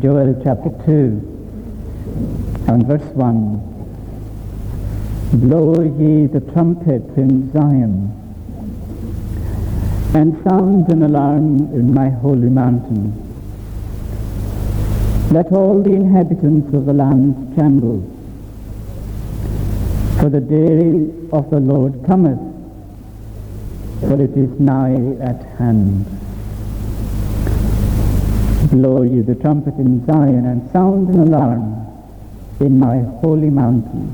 Joel chapter 2 and verse 1. Blow ye the trumpet in Zion and sound an alarm in my holy mountain. Let all the inhabitants of the land tremble, for the day of the Lord cometh, for it is nigh at hand. Blow ye the trumpet in Zion and sound an alarm in my holy mountain.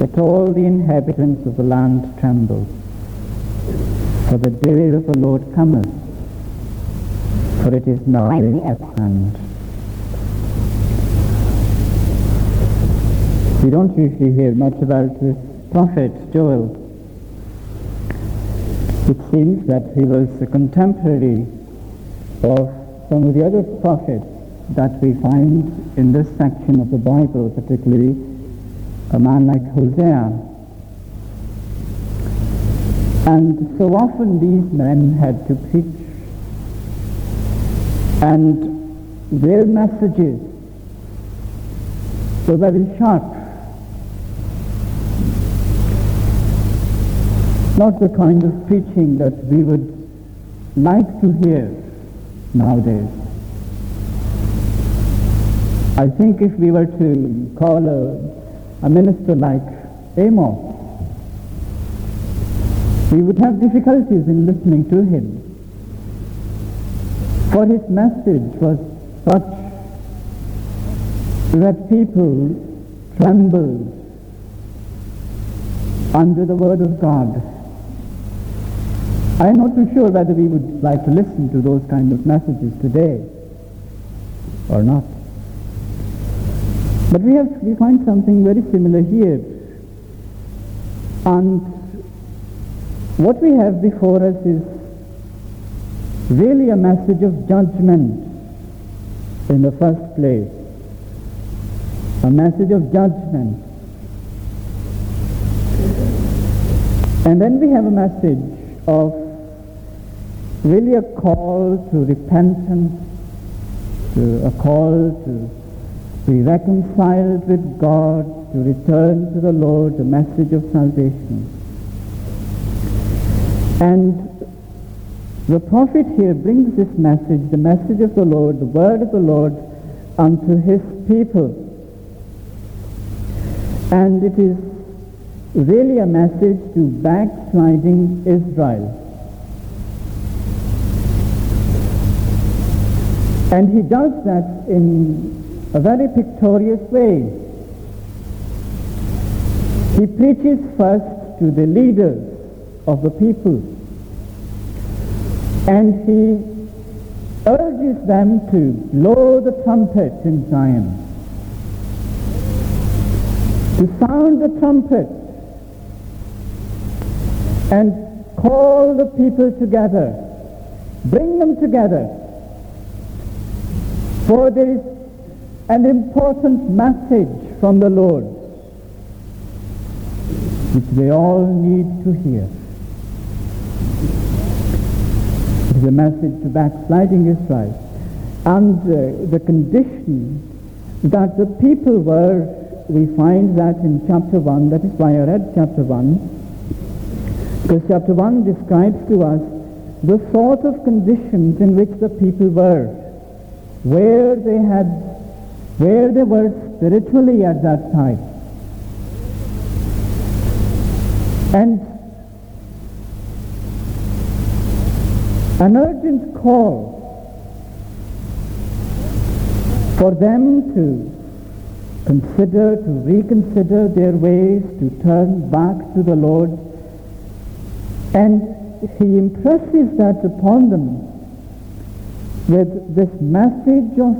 Let all the inhabitants of the land tremble. For the day of the Lord cometh, for it is nigh at hand. We don't usually hear much about the prophet Joel. It seems that he was a contemporary of some of the other prophets that we find in this section of the Bible, particularly a man like Hosea. And so often these men had to preach, and their messages were very sharp. Not the kind of preaching that we would like to hear nowadays. I think if we were to call a, a minister like Amos, we would have difficulties in listening to him. For his message was such that people trembled under the word of God. I'm not too sure whether we would like to listen to those kind of messages today or not. But we have we find something very similar here. And what we have before us is really a message of judgment in the first place. A message of judgment. And then we have a message of really a call to repentance, to a call to be reconciled with God, to return to the Lord, the message of salvation. And the prophet here brings this message, the message of the Lord, the word of the Lord, unto his people. And it is really a message to backsliding Israel. And he does that in a very pictorial way. He preaches first to the leaders of the people. And he urges them to blow the trumpet in Zion, to sound the trumpet and call the people together, bring them together. For there is an important message from the Lord which they all need to hear. It is a message to backsliding Israel. And uh, the condition that the people were, we find that in chapter 1, that is why I read chapter 1, because chapter 1 describes to us the sort of conditions in which the people were, where they had, where they were spiritually at that time. And an urgent call for them to consider, to reconsider their ways, to turn back to the Lord. And he impresses that upon them with this message of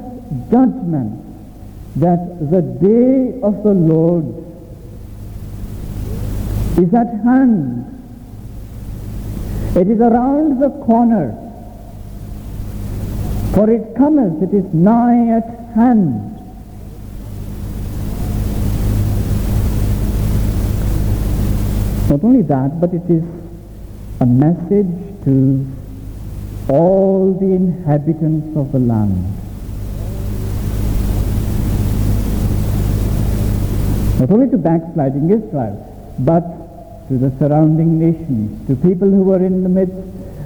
judgment that the day of the Lord is at hand. It is around the corner. For it cometh, it is nigh at hand. Not only that, but it is a message to all the inhabitants of the land. Not only to backsliding Israel, but to the surrounding nations, to people who were in the midst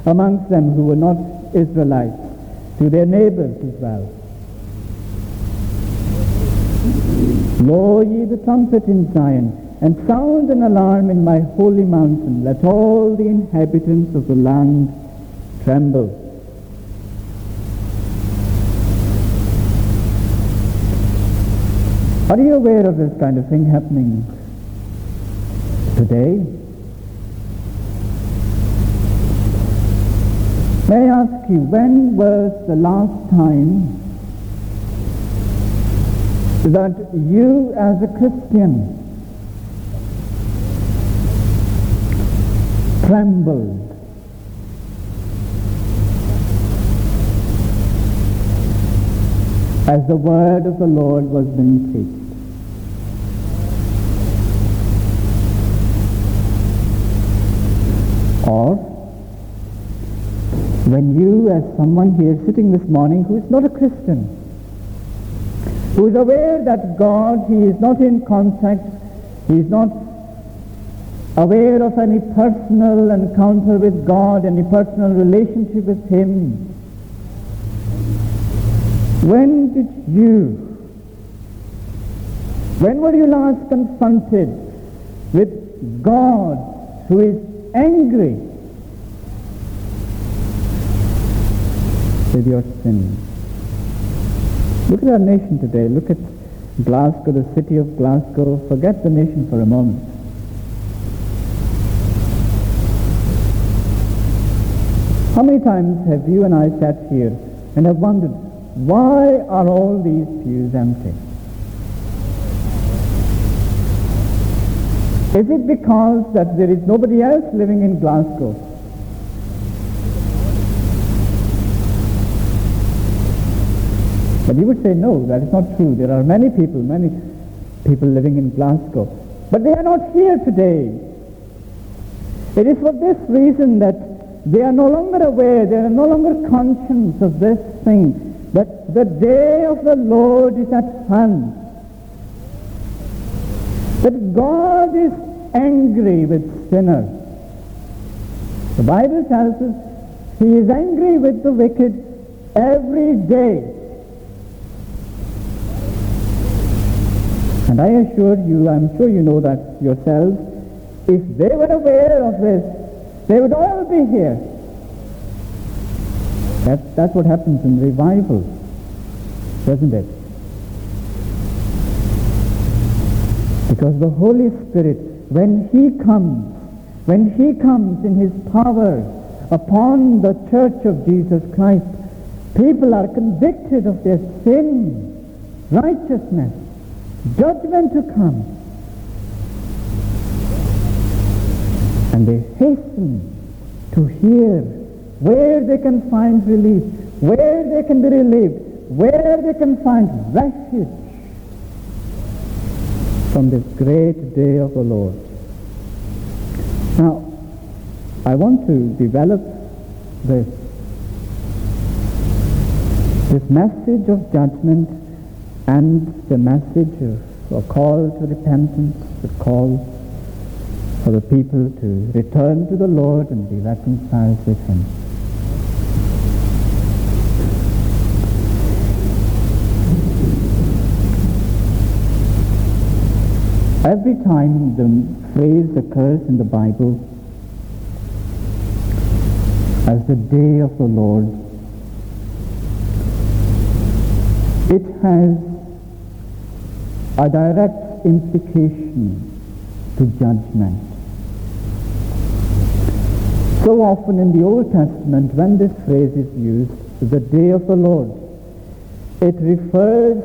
amongst them who were not Israelites, to their neighbors as well. Blow ye the trumpet in Zion, and sound an alarm in my holy mountain. Let all the inhabitants of the land tremble. Are you aware of this kind of thing happening today? May I ask you, when was the last time that you as a Christian trembled as the word of the Lord was being preached? Or when you, as someone here sitting this morning who is not a Christian, who is aware that God, he is not in contact, he is not aware of any personal encounter with God, any personal relationship with him, when did you, when were you last confronted with God who is angry with your sin. Look at our nation today. Look at Glasgow, the city of Glasgow. Forget the nation for a moment. How many times have you and I sat here and have wondered, why are all these pews empty? Is it because that there is nobody else living in Glasgow? But you would say, no, that is not true. There are many people, many people living in Glasgow. But they are not here today. It is for this reason that they are no longer aware, they are no longer conscious of this thing, that the day of the Lord is at hand. That God is angry with sinners. The Bible tells us he is angry with the wicked every day. And I assure you, I'm sure you know that yourselves, if they were aware of this, they would all be here. That's, that's what happens in revival, doesn't it? Because the Holy Spirit, when He comes, when He comes in His power upon the church of Jesus Christ, people are convicted of their sin, righteousness, judgment to come. And they hasten to hear where they can find relief, where they can be relieved, where they can find refuge from this great day of the Lord. Now, I want to develop this, this message of judgment and the message of a call to repentance, the call for the people to return to the Lord and be reconciled with Him. Every time the phrase occurs in the Bible as the day of the Lord, it has a direct implication to judgment. So often in the Old Testament, when this phrase is used, the day of the Lord, it refers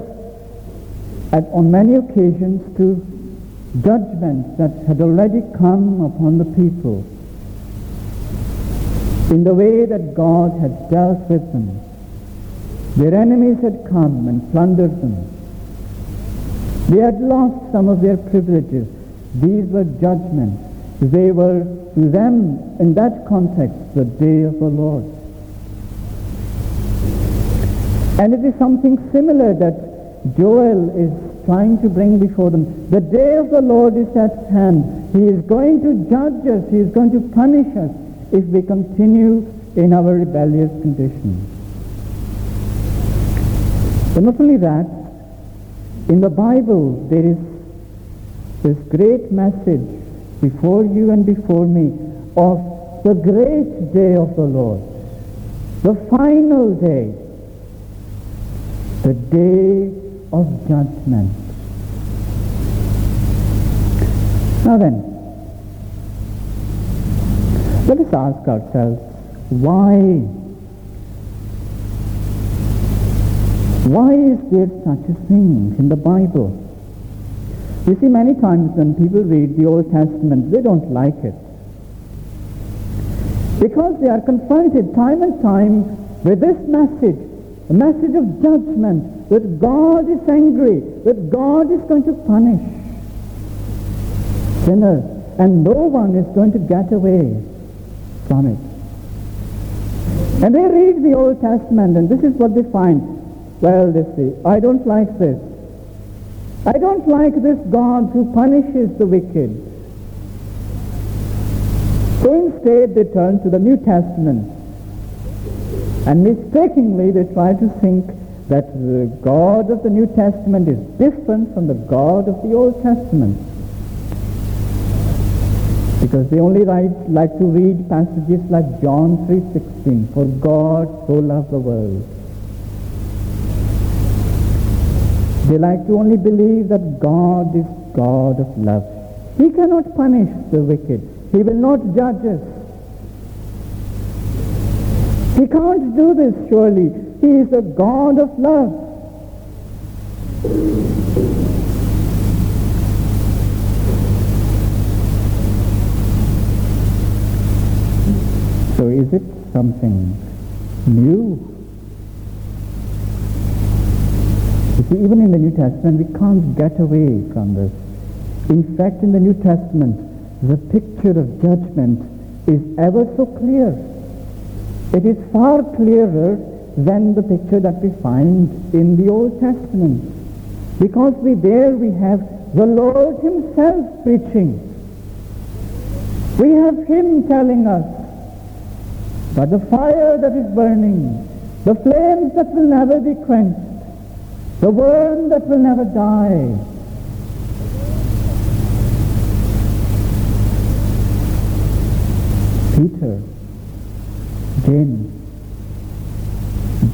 at, on many occasions to judgment that had already come upon the people in the way that God had dealt with them. Their enemies had come and plundered them. They had lost some of their privileges. These were judgments. They were to them, in that context, the day of the Lord. And it is something similar that Joel is trying to bring before them. The day of the Lord is at hand. He is going to judge us. He is going to punish us if we continue in our rebellious condition. But not only that, in the Bible there is this great message before you and before me of the great day of the Lord, the final day, the day of judgment. Now then, let us ask ourselves, why? Why is there such a thing in the Bible? You see, many times when people read the Old Testament, they don't like it. Because they are confronted time and time with this message, a message of judgment, that God is angry, that God is going to punish sinners, and no one is going to get away from it. And they read the Old Testament, and this is what they find. Well, they say, I don't like this. I don't like this God who punishes the wicked. So instead, they turn to the New Testament. And mistakenly, they try to think that the God of the New Testament is different from the God of the Old Testament. Because they only write, like to read passages like John 3.16, for God so loved the world. They like to only believe that God is God of love. He cannot punish the wicked. He will not judge us. He can't do this, surely. He is a God of love. So is it something new? You see, even in the New Testament, we can't get away from this. In fact, in the New Testament, the picture of judgment is ever so clear. It is far clearer than the picture that we find in the Old Testament. Because we, there we have the Lord himself preaching. We have him telling us but the fire that is burning, the flames that will never be quenched, the worm that will never die, Peter, James,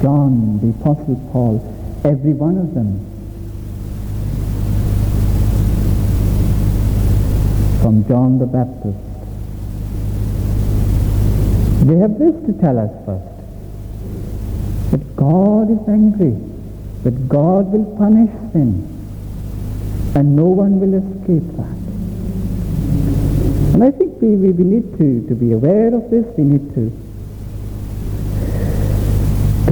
John, the Apostle Paul, every one of them. From John the Baptist. They have this to tell us first. That God is angry. That God will punish sin. And no one will escape that. And I think we, we, we need to, to be aware of this. We need to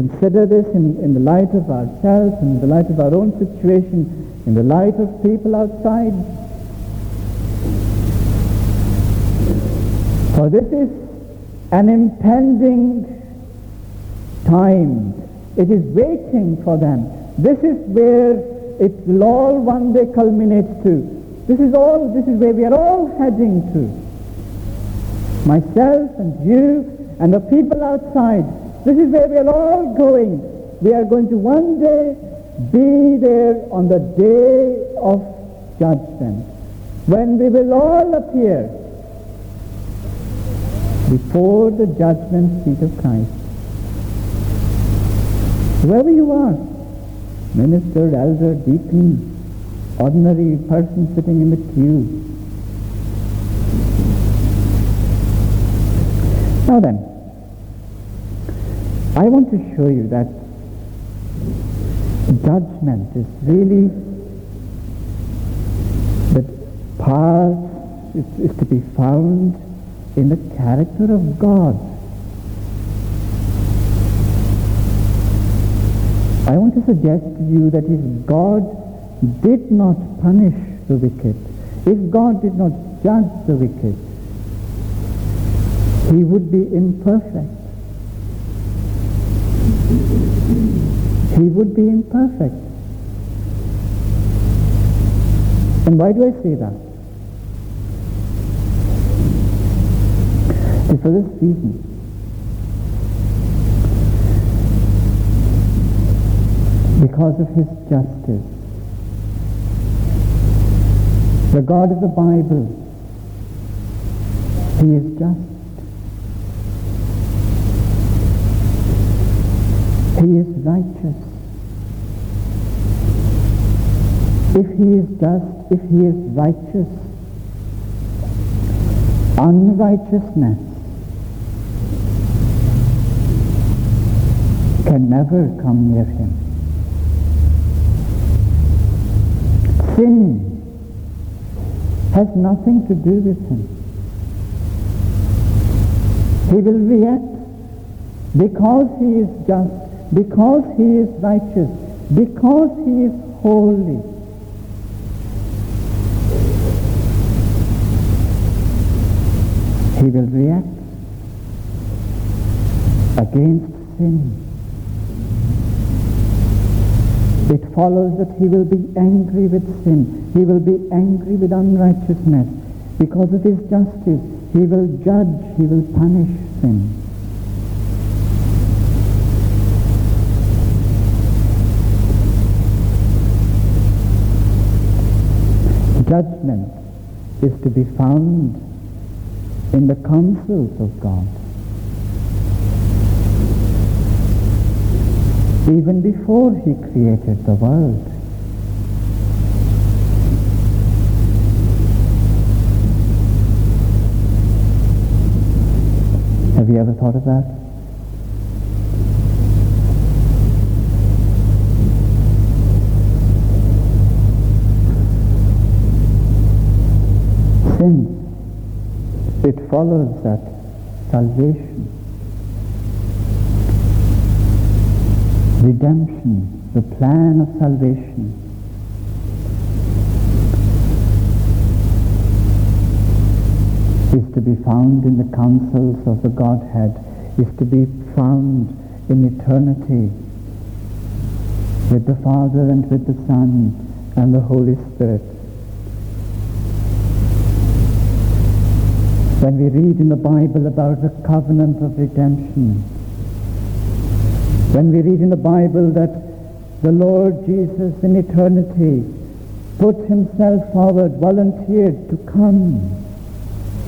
consider this in, in the light of ourselves, in the light of our own situation, in the light of people outside. For this is an impending time. It is waiting for them. This is where it will all one day culminate to. This is all, this is where we are all heading to. Myself and you and the people outside this is where we are all going. We are going to one day be there on the day of judgment when we will all appear before the judgment seat of Christ. Whoever you are, minister, elder, deacon, ordinary person sitting in the pew. Now then, I want to show you that judgment is really the power is, is to be found in the character of God. I want to suggest to you that if God did not punish the wicked, if God did not judge the wicked, he would be imperfect. He would be imperfect. And why do I say that? It's for this reason. Because of his justice. The God of the Bible, he is just. He is righteous. If he is just, if he is righteous, unrighteousness can never come near him. Sin has nothing to do with him. He will react because he is just, because he is righteous, because he is holy. He will react against sin. It follows that he will be angry with sin. He will be angry with unrighteousness. Because of his justice, he will judge, he will punish sin. Judgment is to be found in the counsels of God. Even before he created the world. Have you ever thought of that? Sin it follows that salvation, redemption, the plan of salvation is to be found in the counsels of the Godhead, is to be found in eternity with the Father and with the Son and the Holy Spirit. When we read in the Bible about the covenant of redemption, when we read in the Bible that the Lord Jesus in eternity put himself forward, volunteered to come,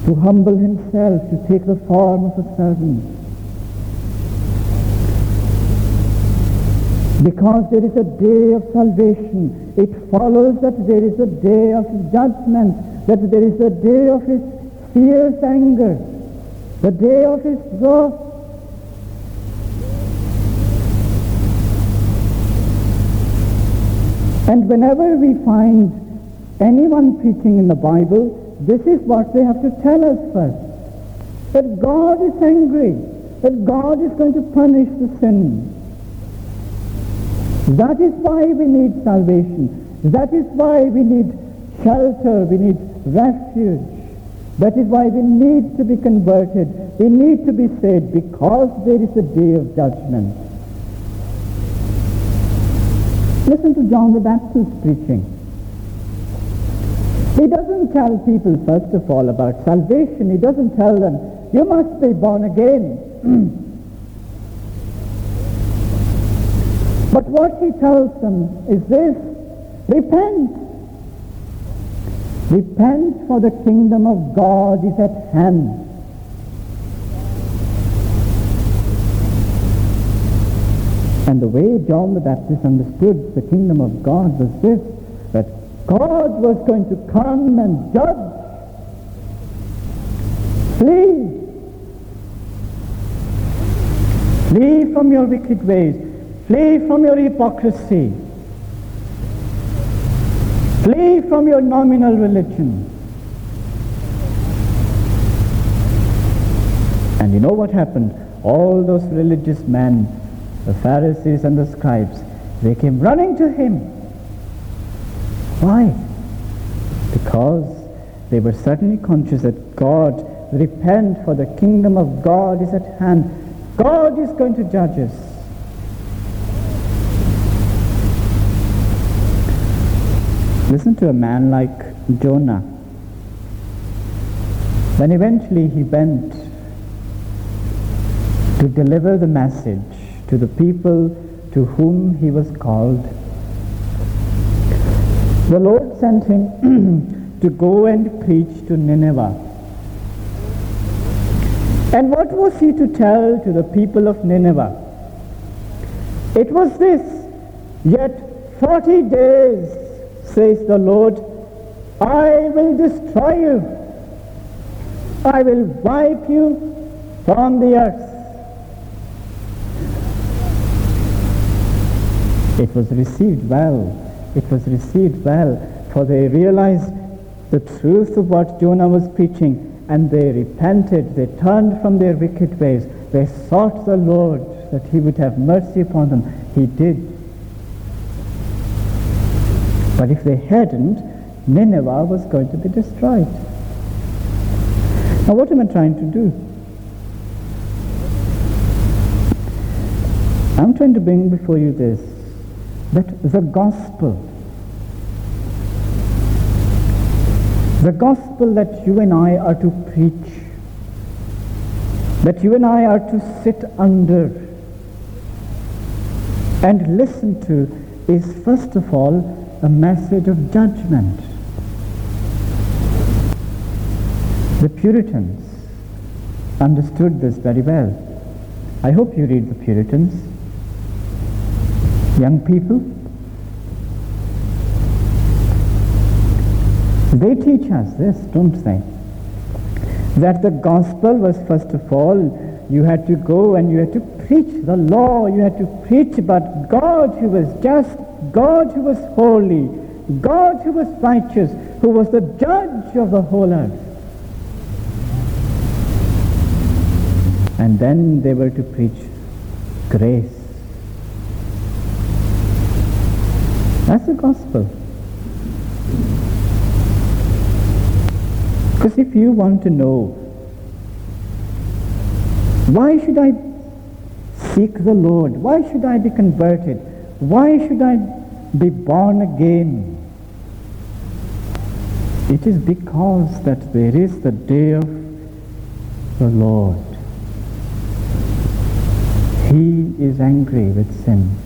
to humble himself, to take the form of a servant. Because there is a day of salvation, it follows that there is a day of judgment, that there is a day of his fierce anger, the day of his wrath. And whenever we find anyone preaching in the Bible, this is what they have to tell us first. That God is angry, that God is going to punish the sin. That is why we need salvation. That is why we need shelter, we need refuge. That is why we need to be converted. We need to be saved because there is a day of judgment. Listen to John the Baptist preaching. He doesn't tell people, first of all, about salvation. He doesn't tell them, you must be born again. but what he tells them is this, repent. Repent for the kingdom of God is at hand. And the way John the Baptist understood the kingdom of God was this, that God was going to come and judge. Flee. Flee from your wicked ways. Flee from your hypocrisy. Flee from your nominal religion. And you know what happened? All those religious men, the Pharisees and the scribes, they came running to him. Why? Because they were certainly conscious that God, repent for the kingdom of God is at hand. God is going to judge us. Listen to a man like Jonah. When eventually he went to deliver the message to the people to whom he was called, the Lord sent him to go and preach to Nineveh. And what was he to tell to the people of Nineveh? It was this, yet 40 days, says the Lord, I will destroy you. I will wipe you from the earth. It was received well. It was received well, for they realized the truth of what Jonah was preaching and they repented. They turned from their wicked ways. They sought the Lord that he would have mercy upon them. He did. But if they hadn't, Nineveh was going to be destroyed. Now, what am I trying to do? I'm trying to bring before you this that the gospel, the gospel that you and I are to preach, that you and I are to sit under and listen to, is first of all a message of judgment. The Puritans understood this very well. I hope you read the Puritans. Young people, they teach us this, don't they? That the gospel was first of all, you had to go and you had to preach the law, you had to preach about God who was just, God who was holy, God who was righteous, who was the judge of the whole earth. And then they were to preach grace. That's the gospel. Because if you want to know, why should I seek the Lord? Why should I be converted? Why should I be born again? It is because that there is the day of the Lord. He is angry with sin.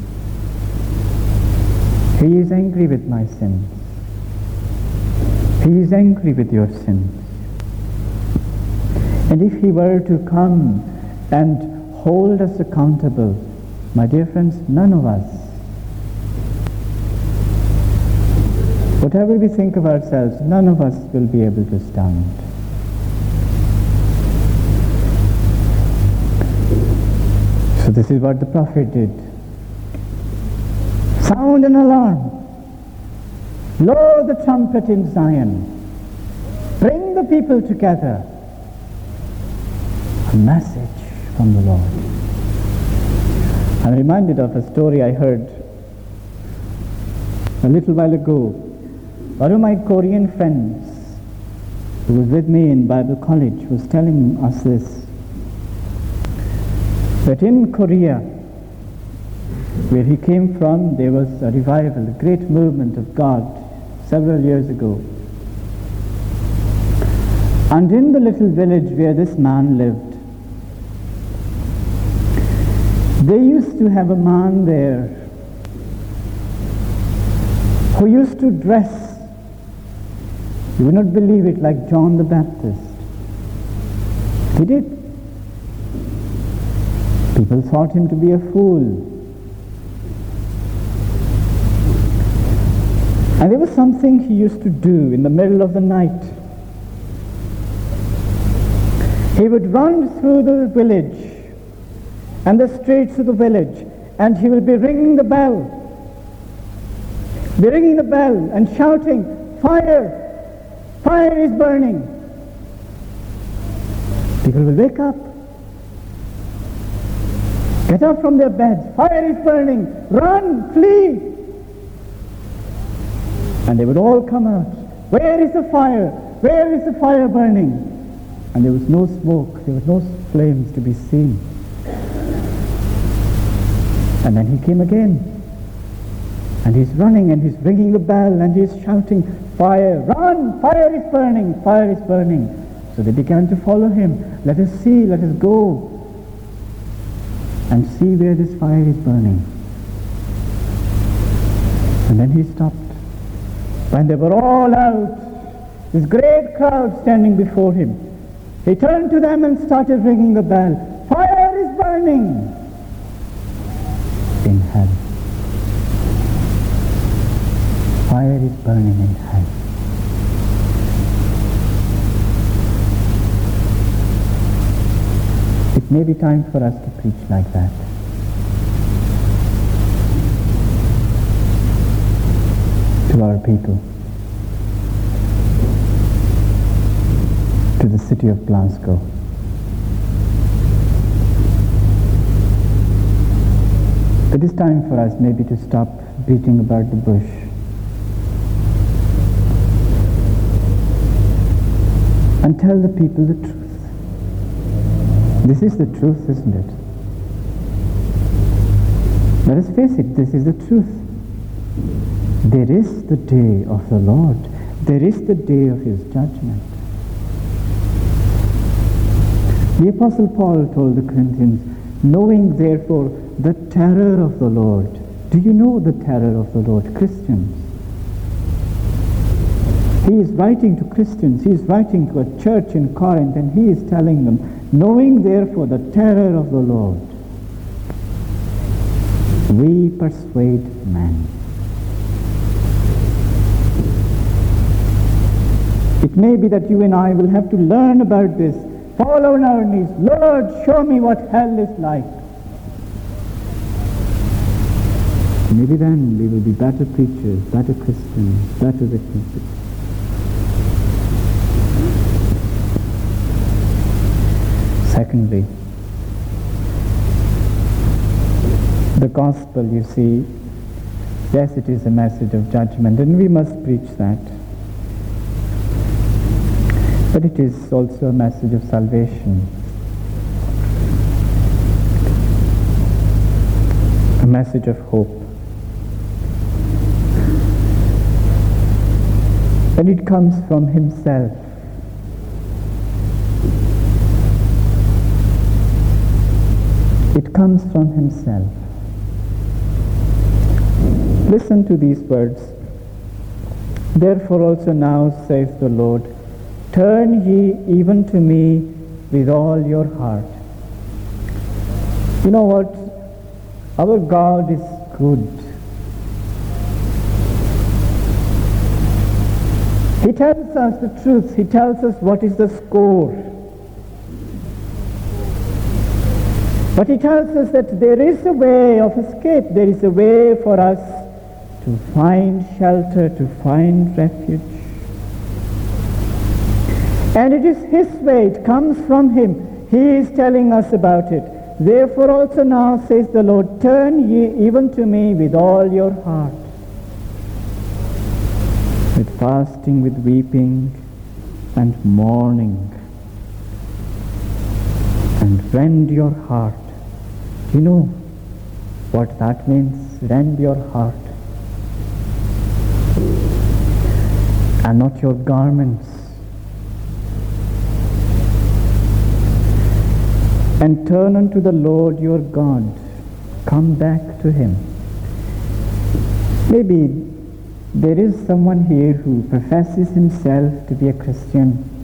He is angry with my sins. He is angry with your sins. And if he were to come and hold us accountable, my dear friends, none of us, whatever we think of ourselves, none of us will be able to stand. So this is what the prophet did. Sound an alarm. Blow the trumpet in Zion. Bring the people together. A message from the Lord. I'm reminded of a story I heard a little while ago. One of my Korean friends who was with me in Bible college was telling us this that in Korea, where he came from, there was a revival, a great movement of God several years ago. And in the little village where this man lived, they used to have a man there who used to dress, you would not believe it, like John the Baptist. He did. People thought him to be a fool. And there was something he used to do in the middle of the night. He would run through the village and the streets of the village and he will be ringing the bell. Be ringing the bell and shouting, Fire! Fire is burning! People will wake up. Get up from their beds. Fire is burning. Run, flee. And they would all come out. Where is the fire? Where is the fire burning? And there was no smoke. There was no flames to be seen. And then he came again. And he's running and he's ringing the bell and he's shouting, Fire, run! Fire is burning! Fire is burning! So they began to follow him. Let us see, let us go and see where this fire is burning. And then he stopped. When they were all out, this great crowd standing before him, he turned to them and started ringing the bell. Fire is burning in hell. Fire is burning in hell. It may be time for us to preach like that. To our people. To the city of Glasgow. It is time for us maybe to stop beating about the bush. And tell the people the truth. This is the truth, isn't it? Let us face it, this is the truth. There is the day of the Lord. There is the day of his judgment. The Apostle Paul told the Corinthians, knowing therefore the terror of the Lord. Do you know the terror of the Lord, Christians? He is writing to Christians, he is writing to a church in Corinth, and he is telling them, knowing therefore the terror of the Lord, we persuade men. It may be that you and I will have to learn about this, fall on our knees, Lord, show me what hell is like. Maybe then we will be better preachers, better Christians, better witnesses. Secondly, the gospel, you see, yes, it is a message of judgment, and we must preach that. But it is also a message of salvation. A message of hope. And it comes from Himself. Comes from Himself. Listen to these words. Therefore also now, says the Lord, turn ye even to me with all your heart. You know what? Our God is good. He tells us the truth. He tells us what is the score. But he tells us that there is a way of escape. There is a way for us to find shelter, to find refuge. And it is his way. It comes from him. He is telling us about it. Therefore also now, says the Lord, turn ye even to me with all your heart. With fasting, with weeping, and mourning. And rend your heart you know what that means? Rend your heart. And not your garments. And turn unto the Lord your God. Come back to Him. Maybe there is someone here who professes himself to be a Christian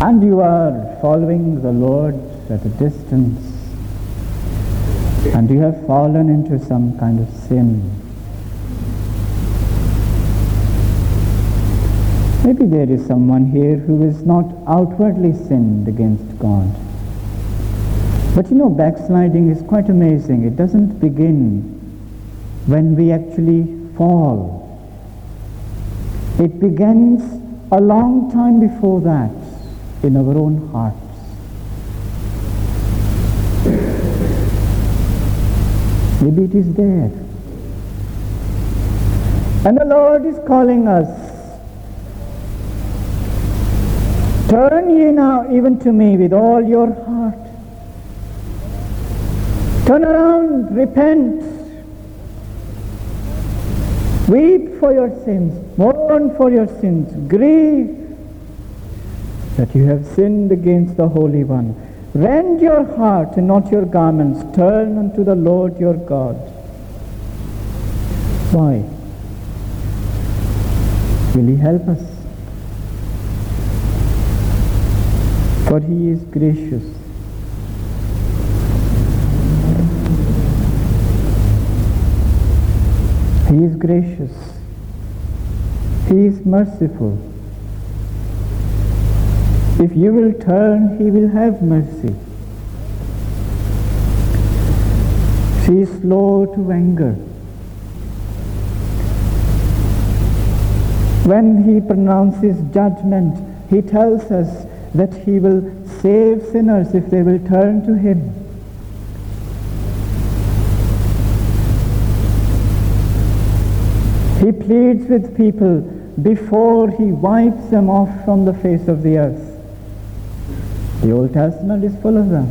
and you are following the Lord at a distance, and you have fallen into some kind of sin. Maybe there is someone here who is not outwardly sinned against God. But you know, backsliding is quite amazing. It doesn't begin when we actually fall. It begins a long time before that in our own hearts. Maybe it is there. And the Lord is calling us. Turn ye now even to me with all your heart. Turn around, repent. Weep for your sins, mourn for your sins, grieve that you have sinned against the Holy One. Rend your heart and not your garments. Turn unto the Lord your God. Why? Will He help us? For He is gracious. He is gracious. He is merciful. If you will turn, He will have mercy. He is slow to anger. When He pronounces judgment, He tells us that He will save sinners if they will turn to Him. He pleads with people before he wipes them off from the face of the earth. The Old Testament is full of them.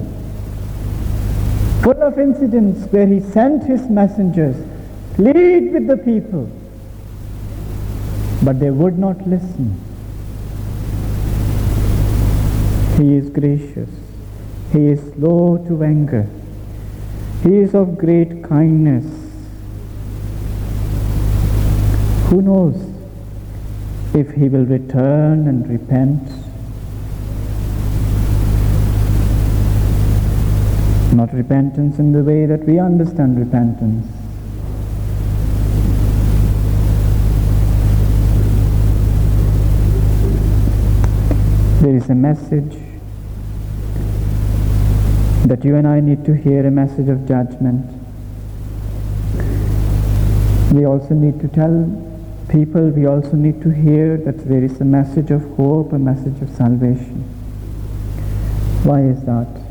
Full of incidents where he sent his messengers, plead with the people, but they would not listen. He is gracious. He is slow to anger. He is of great kindness. Who knows if he will return and repent? Not repentance in the way that we understand repentance. There is a message that you and I need to hear a message of judgment. We also need to tell people, we also need to hear that there is a message of hope, a message of salvation. Why is that?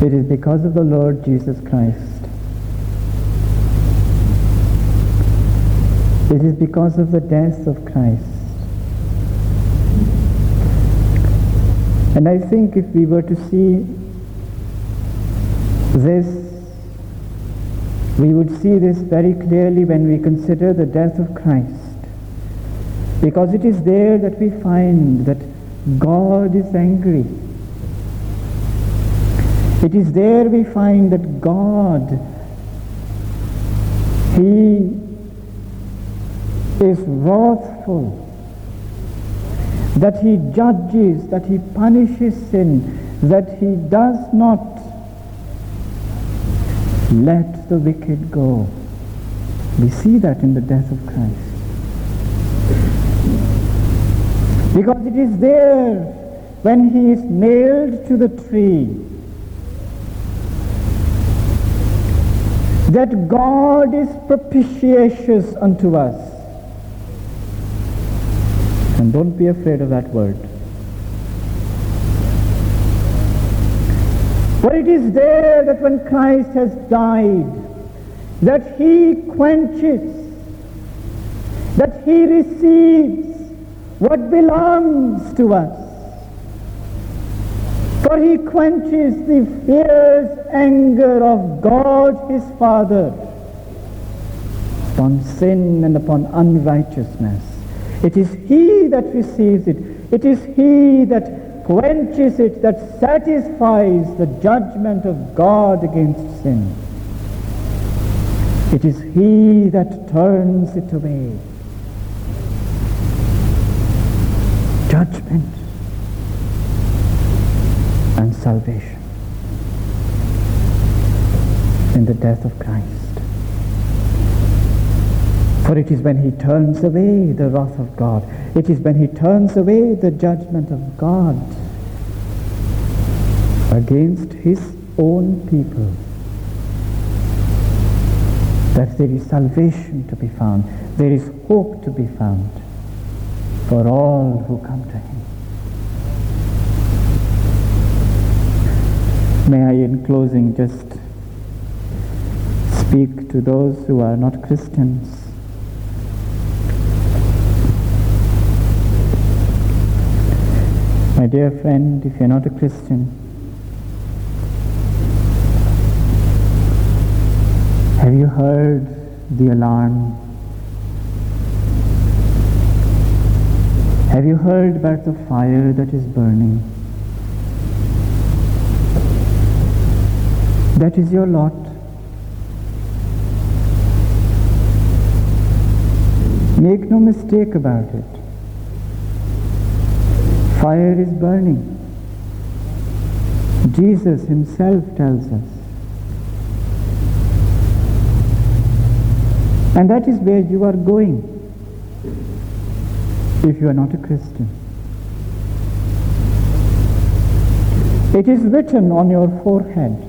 It is because of the Lord Jesus Christ. It is because of the death of Christ. And I think if we were to see this, we would see this very clearly when we consider the death of Christ. Because it is there that we find that God is angry. It is there we find that God, He is wrathful, that He judges, that He punishes sin, that He does not let the wicked go. We see that in the death of Christ. Because it is there when He is nailed to the tree that God is propitious unto us. And don't be afraid of that word. For it is there that when Christ has died, that he quenches, that he receives what belongs to us. For he quenches the fierce anger of God his Father upon sin and upon unrighteousness. It is he that receives it. It is he that quenches it, that satisfies the judgment of God against sin. It is he that turns it away. Judgment and salvation in the death of Christ. For it is when he turns away the wrath of God, it is when he turns away the judgment of God against his own people that there is salvation to be found, there is hope to be found for all who come to him. May I, in closing, just speak to those who are not Christians. My dear friend, if you're not a Christian, have you heard the alarm? Have you heard about the fire that is burning? That is your lot. Make no mistake about it. Fire is burning. Jesus himself tells us. And that is where you are going if you are not a Christian. It is written on your forehead.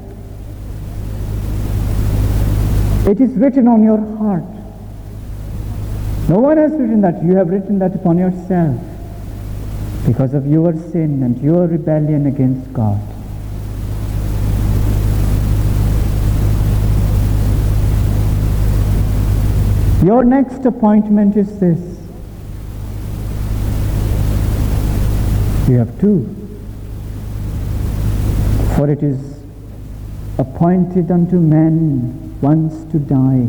It is written on your heart. No one has written that. You have written that upon yourself because of your sin and your rebellion against God. Your next appointment is this. You have two. For it is appointed unto men once to die,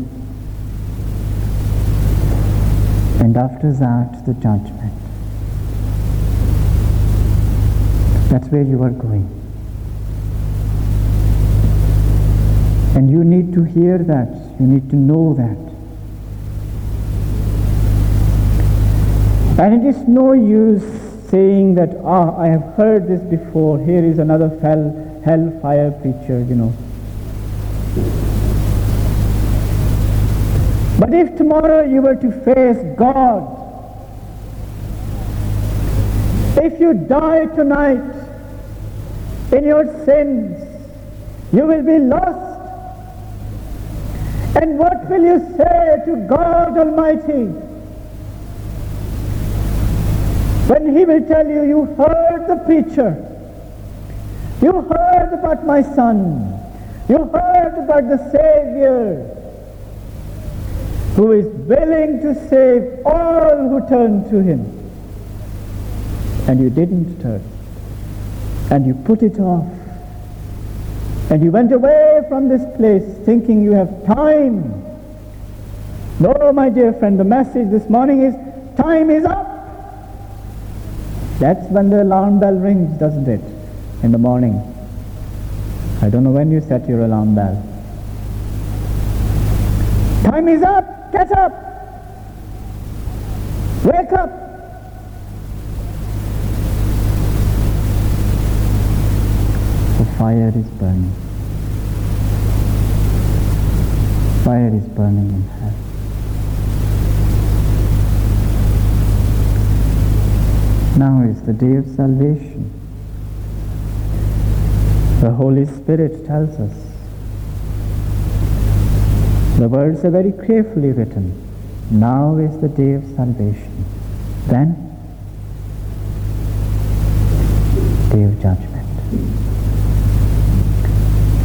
and after that the judgment. That's where you are going. And you need to hear that. You need to know that. And it is no use saying that, ah, I have heard this before, here is another hell, hellfire preacher, you know. But if tomorrow you were to face God, if you die tonight in your sins, you will be lost. And what will you say to God Almighty? When he will tell you, you heard the preacher, you heard about my son, you heard about the Savior who is willing to save all who turn to him. And you didn't turn. And you put it off. And you went away from this place thinking you have time. No, my dear friend, the message this morning is time is up. That's when the alarm bell rings, doesn't it? In the morning. I don't know when you set your alarm bell. Time is up! Get up! Wake up! The fire is burning. Fire is burning in hell. Now is the day of salvation. The Holy Spirit tells us. The words are very carefully written. Now is the day of salvation. Then, day of judgment.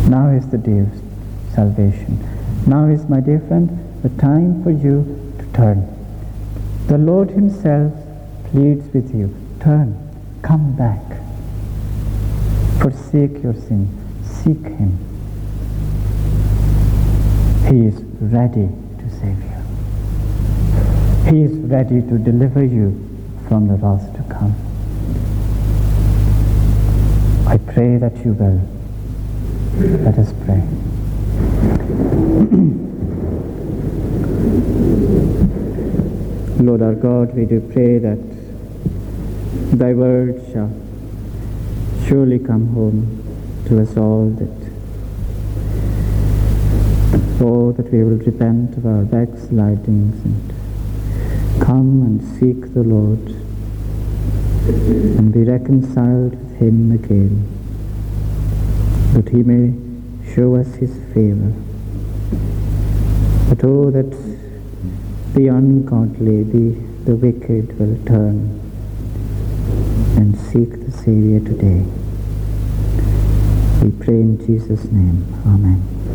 Now is the day of salvation. Now is, my dear friend, the time for you to turn. The Lord Himself pleads with you Turn, come back. Forsake your sin. Seek Him. He is ready to save you. He is ready to deliver you from the wrath to come. I pray that you will. Let us pray. Lord our God, we do pray that Thy word shall surely come home to us all that oh that we will repent of our backslidings and come and seek the Lord and be reconciled with him again that he may show us his favor. But oh that the ungodly the, the wicked will turn and seek the Savior today. We pray in Jesus' name. Amen.